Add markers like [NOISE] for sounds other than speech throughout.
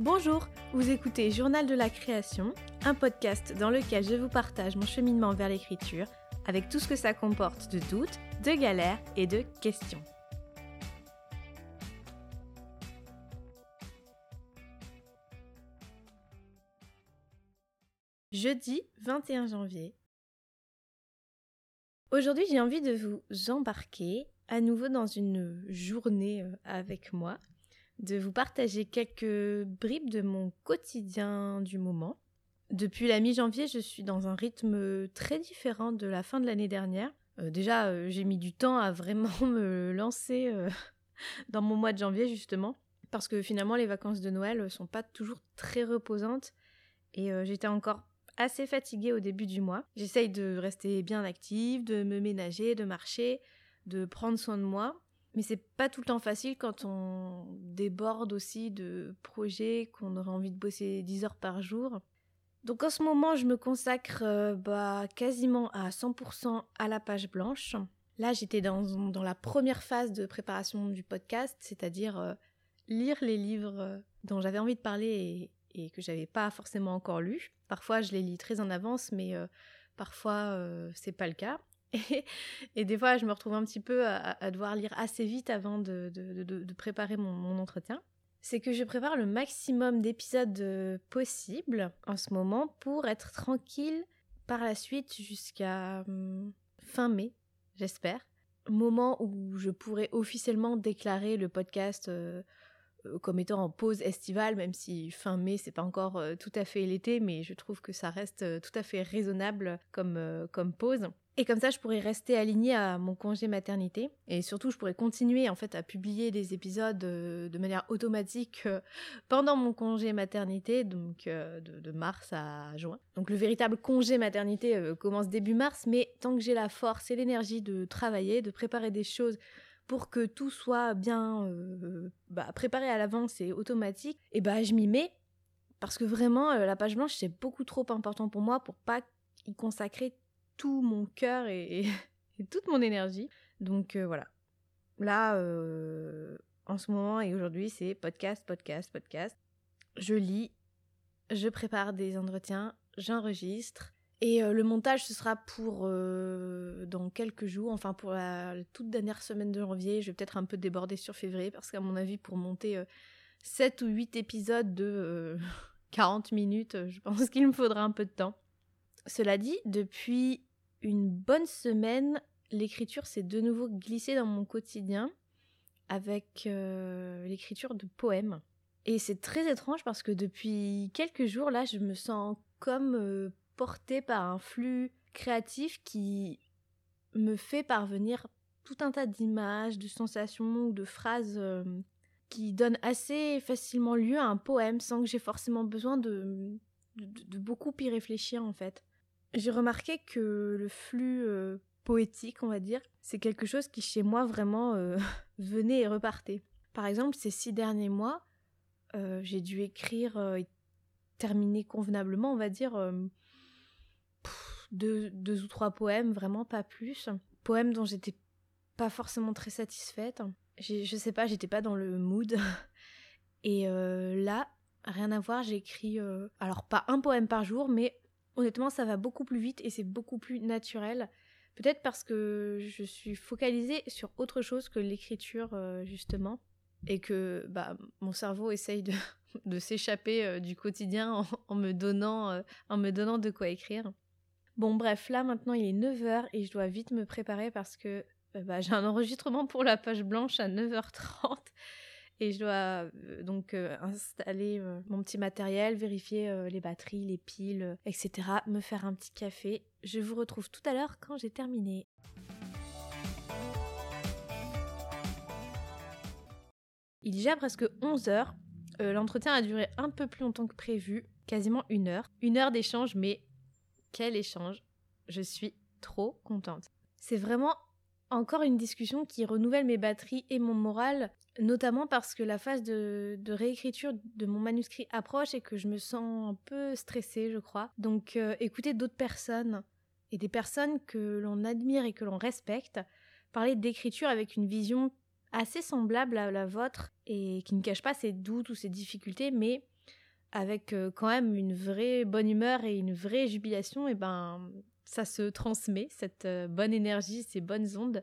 Bonjour, vous écoutez Journal de la création, un podcast dans lequel je vous partage mon cheminement vers l'écriture avec tout ce que ça comporte de doutes, de galères et de questions. Jeudi 21 janvier. Aujourd'hui, j'ai envie de vous embarquer à nouveau dans une journée euh, avec moi, de vous partager quelques bribes de mon quotidien du moment. Depuis la mi-janvier, je suis dans un rythme très différent de la fin de l'année dernière. Euh, déjà, euh, j'ai mis du temps à vraiment [LAUGHS] me lancer [LAUGHS] dans mon mois de janvier, justement, parce que finalement, les vacances de Noël sont pas toujours très reposantes. Et j'étais encore assez fatiguée au début du mois. J'essaye de rester bien active, de me ménager, de marcher, de prendre soin de moi. Mais c'est pas tout le temps facile quand on déborde aussi de projets, qu'on aurait envie de bosser 10 heures par jour. Donc en ce moment, je me consacre euh, bah, quasiment à 100% à la page blanche. Là, j'étais dans, dans, la première phase de préparation du podcast, c'est-à-dire euh, lire les livres euh, dont j'avais envie de parler et, et que j'avais pas forcément encore lu. Parfois, je les lis très en avance, mais parfois, c'est pas le cas. [LAUGHS] Et, des fois, je me retrouve un petit peu à, devoir lire assez vite avant de, préparer mon, entretien. C'est que je prépare le maximum d'épisodes possibles en ce moment pour être tranquille par la suite jusqu'à hum, fin mai, j'espère. Moment où je pourrais officiellement déclarer le podcast comme étant en pause estivale, même si fin mai c'est pas encore euh, tout à fait l'été, mais je trouve que ça reste euh, tout à fait raisonnable comme, comme pause. Et comme ça, je pourrais rester alignée à mon congé maternité. Et surtout, je pourrais continuer en fait à publier des épisodes de manière automatique pendant mon congé maternité, donc de, mars à juin. Donc le véritable congé maternité commence début mars, mais tant que j'ai la force et l'énergie de travailler, de préparer des choses pour que tout soit bien euh, bah, préparé à l'avance et automatique, et bah je m'y mets parce que vraiment euh, la page blanche c'est beaucoup trop important pour moi pour pas y consacrer tout mon cœur et, [LAUGHS] toute mon énergie. Donc euh, voilà. Là, en ce moment et aujourd'hui, c'est podcast, podcast, podcast. Je lis, je prépare des entretiens, j'enregistre, et euh, le montage, ce sera pour euh, dans quelques jours, enfin pour la, toute dernière semaine de janvier. Je vais peut-être un peu déborder sur février parce qu'à mon avis, pour monter 7 euh, ou 8 épisodes de [LAUGHS] 40 minutes, je pense qu'il me faudra un peu de temps. Cela dit, depuis une bonne semaine, l'écriture s'est de nouveau glissée dans mon quotidien avec l'écriture de poèmes. Et c'est très étrange parce que depuis quelques jours, là, je me sens comme porté par un flux créatif qui me fait parvenir tout un tas d'images, de sensations ou de phrases euh, qui donnent assez facilement lieu à un poème sans que j'ai forcément besoin de, de, beaucoup y réfléchir en fait. J'ai remarqué que le flux euh, poétique, on va dire, c'est quelque chose qui chez moi vraiment euh, [LAUGHS] venait et repartait. Par exemple, ces six derniers mois, j'ai dû écrire et terminer convenablement, on va dire, deux, deux, ou trois poèmes, vraiment pas plus. Poèmes dont j'étais pas forcément très satisfaite. Je sais pas, j'étais pas dans le mood. [LAUGHS] Et euh, là, rien à voir, j'écris, euh, alors pas un poème par jour, mais honnêtement, ça va beaucoup plus vite et c'est beaucoup plus naturel. Peut-être parce que je suis focalisée sur autre chose que l'écriture, euh, justement. Et que bah, mon cerveau essaye de, [LAUGHS] de s'échapper du quotidien en, me donnant, en me donnant de quoi écrire. Bon bref, là maintenant il est 9h et je dois vite me préparer parce que euh, bah, j'ai un enregistrement pour la page blanche à 9h30 et je dois euh, donc euh, installer mon petit matériel, vérifier les batteries, les piles, etc. Me faire un petit café. Je vous retrouve tout à l'heure quand j'ai terminé. Il est déjà presque 11h. L'entretien a duré un peu plus longtemps que prévu, quasiment une heure. Une heure d'échange, mais quel échange. Je suis trop contente. C'est vraiment encore une discussion qui renouvelle mes batteries et mon moral, notamment parce que la phase de, réécriture de mon manuscrit approche et que je me sens un peu stressée, je crois. Donc euh, écouter d'autres personnes et des personnes que l'on admire et que l'on respecte parler d'écriture avec une vision assez semblable à la vôtre et qui ne cache pas ses doutes ou ses difficultés, mais avec euh, quand même une vraie bonne humeur et une vraie jubilation, et ben ça se transmet, cette euh, bonne énergie, ces bonnes ondes.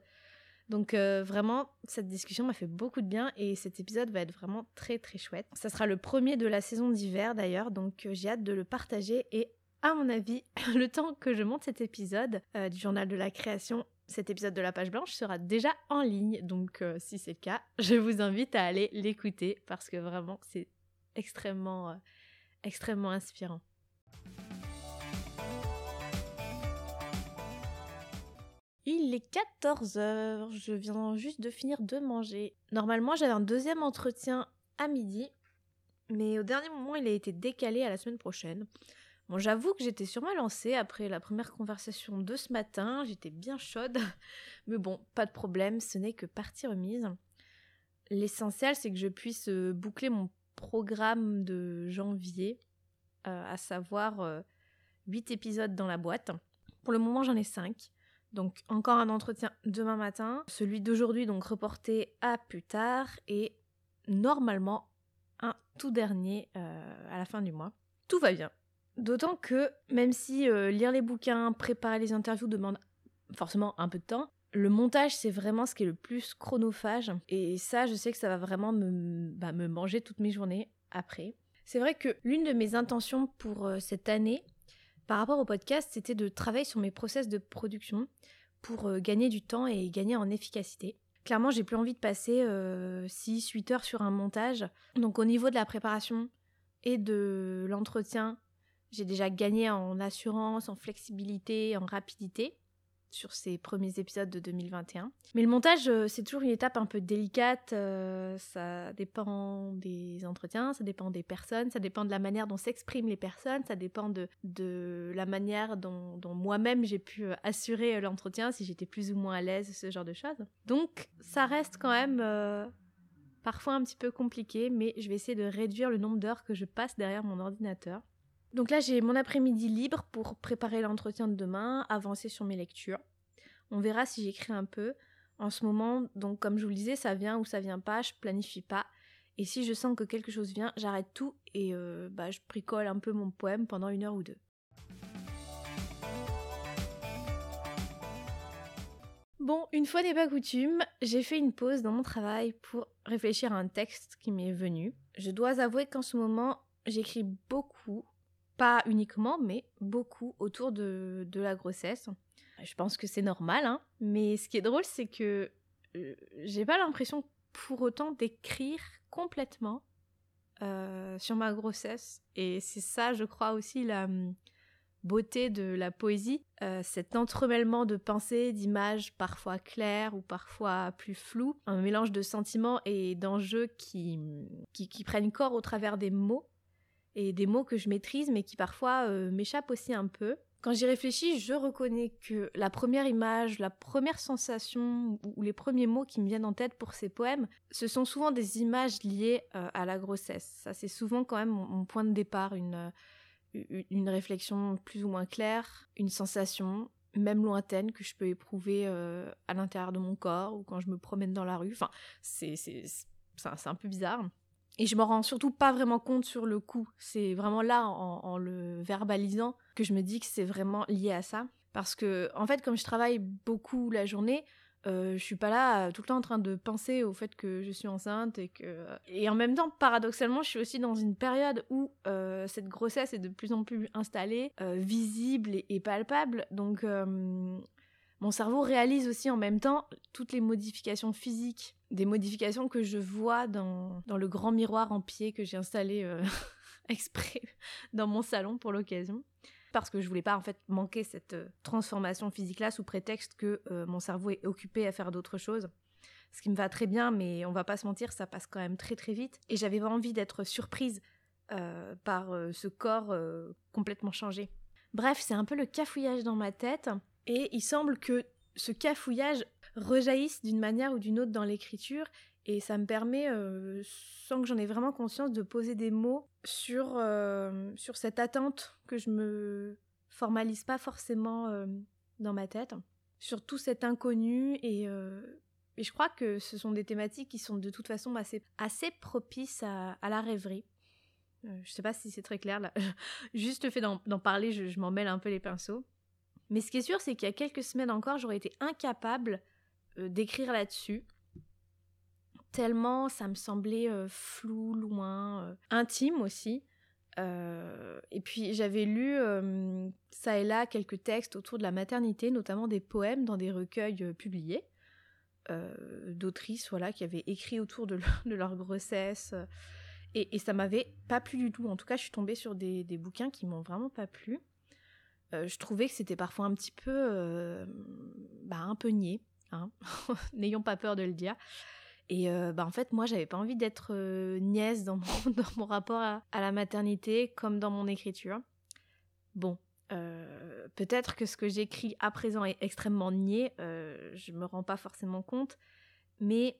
Donc euh, vraiment, cette discussion m'a fait beaucoup de bien et cet épisode va être vraiment très très chouette. Ça sera le premier de la saison d'hiver d'ailleurs, donc j'ai hâte de le partager et à mon avis, [LAUGHS] le temps que je monte cet épisode du journal de la création, cet épisode de la page blanche sera déjà en ligne. Donc si c'est le cas, je vous invite à aller l'écouter parce que vraiment c'est extrêmement extrêmement inspirant. Il est 14h, je viens juste de finir de manger. Normalement, j'avais un deuxième entretien à midi, mais au dernier moment, il a été décalé à la semaine prochaine. Bon, j'avoue que j'étais sûrement lancée après la première conversation de ce matin, j'étais bien chaude, [LAUGHS] mais bon, pas de problème, ce n'est que partie remise. L'essentiel, c'est que je puisse euh, boucler mon programme de janvier, euh, à savoir 8 euh, épisodes dans la boîte. Pour le moment, j'en ai 5. Donc encore un entretien demain matin, celui d'aujourd'hui donc reporté à plus tard et normalement un tout dernier euh, à la fin du mois. Tout va bien. D'autant que même si lire les bouquins, préparer les interviews demande forcément un peu de temps, le montage, c'est vraiment ce qui est le plus chronophage. Et ça, je sais que ça va vraiment me, bah, me manger toutes mes journées après. C'est vrai que l'une de mes intentions pour euh, cette année, par rapport au podcast, c'était de travailler sur mes process de production pour euh, gagner du temps et gagner en efficacité. Clairement, j'ai plus envie de passer 6-8 euh, heures sur un montage. Donc au niveau de la préparation et de l'entretien, j'ai déjà gagné en assurance, en flexibilité, en rapidité sur ces premiers épisodes de 2021. Mais le montage, euh, c'est toujours une étape un peu délicate. Euh, ça dépend des entretiens, ça dépend des personnes, ça dépend de la manière dont s'expriment les personnes, ça dépend de, la manière dont, moi-même j'ai pu euh, assurer l'entretien, si j'étais plus ou moins à l'aise, ce genre de choses. Donc ça reste quand même parfois un petit peu compliqué, mais je vais essayer de réduire le nombre d'heures que je passe derrière mon ordinateur. Donc là, j'ai mon après-midi libre pour préparer l'entretien de demain, avancer sur mes lectures. On verra si j'écris un peu. En ce moment, donc comme je vous le disais, ça vient ou ça vient pas, je planifie pas. Et si je sens que quelque chose vient, j'arrête tout et euh, bah, je bricole un peu mon poème pendant une heure ou deux. Bon, une fois n'est pas coutume, j'ai fait une pause dans mon travail pour réfléchir à un texte qui m'est venu. Je dois avouer qu'en ce moment, j'écris beaucoup pas uniquement, mais beaucoup autour de, la grossesse. Je pense que c'est normal, hein. mais ce qui est drôle, c'est que euh, j'ai pas l'impression pour autant d'écrire complètement euh, sur ma grossesse. Et c'est ça, je crois, aussi la hum, beauté de la poésie, euh, cet entremêlement de pensées, d'images parfois claires ou parfois plus floues, un mélange de sentiments et d'enjeux qui, qui prennent corps au travers des mots et des mots que je maîtrise mais qui parfois euh, m'échappent aussi un peu. Quand j'y réfléchis, je reconnais que la première image, la première sensation ou les premiers mots qui me viennent en tête pour ces poèmes, ce sont souvent des images liées euh, à la grossesse. Ça, c'est souvent quand même mon, point de départ, une, euh, une réflexion plus ou moins claire, une sensation, même lointaine, que je peux éprouver à l'intérieur de mon corps ou quand je me promène dans la rue. Enfin, c'est un peu bizarre. Et je me rends surtout pas vraiment compte sur le coup. C'est vraiment là, en, le verbalisant, que je me dis que c'est vraiment lié à ça. Parce que, en fait, comme je travaille beaucoup la journée, euh, je suis pas là tout le temps en train de penser au fait que je suis enceinte et que et en même temps paradoxalement je suis aussi dans une période où euh, cette grossesse est de plus en plus installée euh, visible et, et, palpable donc euh, mon cerveau réalise aussi en même temps toutes les modifications physiques, des modifications que je vois dans, dans le grand miroir en pied que j'ai installé euh, [LAUGHS] exprès dans mon salon pour l'occasion. Parce que je voulais pas en fait manquer cette euh, transformation physique-là sous prétexte que euh, mon cerveau est occupé à faire d'autres choses. Ce qui me va très bien, mais on va pas se mentir, ça passe quand même très très vite. Et j'avais pas envie d'être surprise par ce corps complètement changé. Bref, c'est un peu le cafouillage dans ma tête. Et il semble que ce cafouillage rejaillisse d'une manière ou d'une autre dans l'écriture et ça me permet, euh, sans que j'en ai vraiment conscience, de poser des mots sur, euh, sur cette attente que je me formalise pas forcément euh, dans ma tête, sur tout cet inconnu et, je crois que ce sont des thématiques qui sont de toute façon assez, assez propices à, la rêverie. Je sais pas si c'est très clair là. [LAUGHS] Juste le fait d'en parler, je m'en mêle un peu les pinceaux. Mais ce qui est sûr, c'est qu'il y a quelques semaines encore, j'aurais été incapable euh, d'écrire là-dessus. Tellement ça me semblait euh, flou, loin, euh, intime aussi. et puis j'avais lu ça et là quelques textes autour de la maternité, notamment des poèmes dans des recueils publiés d'autrices voilà, qui avaient écrit autour de, leur, grossesse. Et, ça m'avait pas plu du tout. En tout cas, je suis tombée sur des, des bouquins qui m'ont vraiment pas plu. Je trouvais que c'était parfois un petit peu, bah, un peu niais. Hein. [LAUGHS] n'ayons pas peur de le dire. Et euh, bah en fait, moi, j'avais pas envie d'être euh, nièce dans mon, [LAUGHS] dans mon rapport à, la maternité comme dans mon écriture. Bon, euh, peut-être que ce que j'écris à présent est extrêmement niais, je me rends pas forcément compte, mais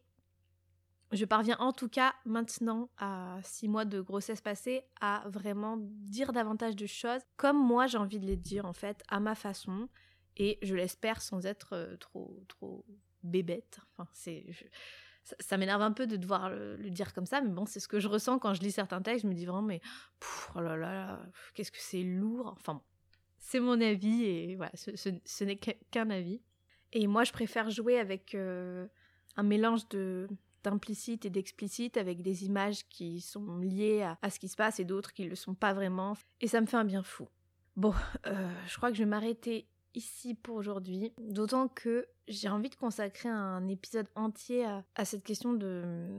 je parviens en tout cas maintenant, à six mois de grossesse passée, à vraiment dire davantage de choses comme moi j'ai envie de les dire en fait, à ma façon et je l'espère sans être euh, trop trop bébête. Enfin, c'est ça, m'énerve un peu de devoir le, dire comme ça, mais bon, c'est ce que je ressens quand je lis certains textes. Je me dis vraiment, mais oh là là, qu'est-ce que c'est lourd. Enfin, c'est mon avis et voilà, ce, n'est qu'un avis. Et moi, je préfère jouer avec euh, un mélange de d'implicite et d'explicite avec des images qui sont liées à, ce qui se passe et d'autres qui ne le sont pas vraiment. Et ça me fait un bien fou. Bon, euh, je crois que je vais m'arrêter ici pour aujourd'hui. D'autant que j'ai envie de consacrer un épisode entier à, cette question de,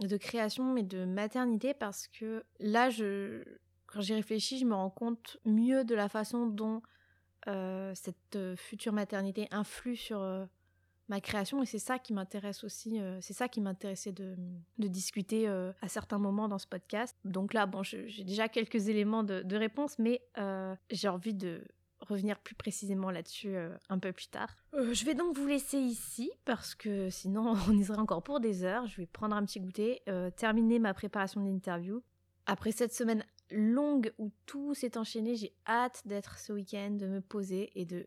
de création et de maternité parce que là, je, quand j'y réfléchis, je me rends compte mieux de la façon dont euh, cette euh, future maternité influe sur ma création et c'est ça qui m'intéresse aussi, c'est ça qui m'intéressait de, discuter à certains moments dans ce podcast. Donc là, bon, j'ai déjà quelques éléments de, réponse, mais j'ai envie de revenir plus précisément là-dessus euh, un peu plus tard. Euh, je vais donc vous laisser ici parce que sinon [LAUGHS] on y serait encore pour des heures. Je vais prendre un petit goûter, euh, terminer ma préparation d'interview. Après cette semaine longue où tout s'est enchaîné, j'ai hâte d'être ce week-end, de me poser et de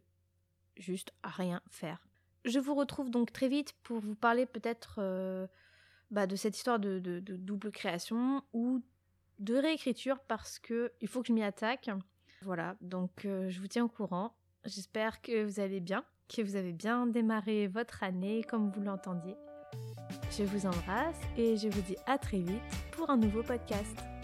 juste rien faire. Je vous retrouve donc très vite pour vous parler peut-être bah, de cette histoire de, de, double création ou de réécriture parce que il faut que je m'y attaque. Voilà, donc euh, je vous tiens au courant. J'espère que vous allez bien, que vous avez bien démarré votre année comme vous l'entendiez. Je vous embrasse et je vous dis à très vite pour un nouveau podcast.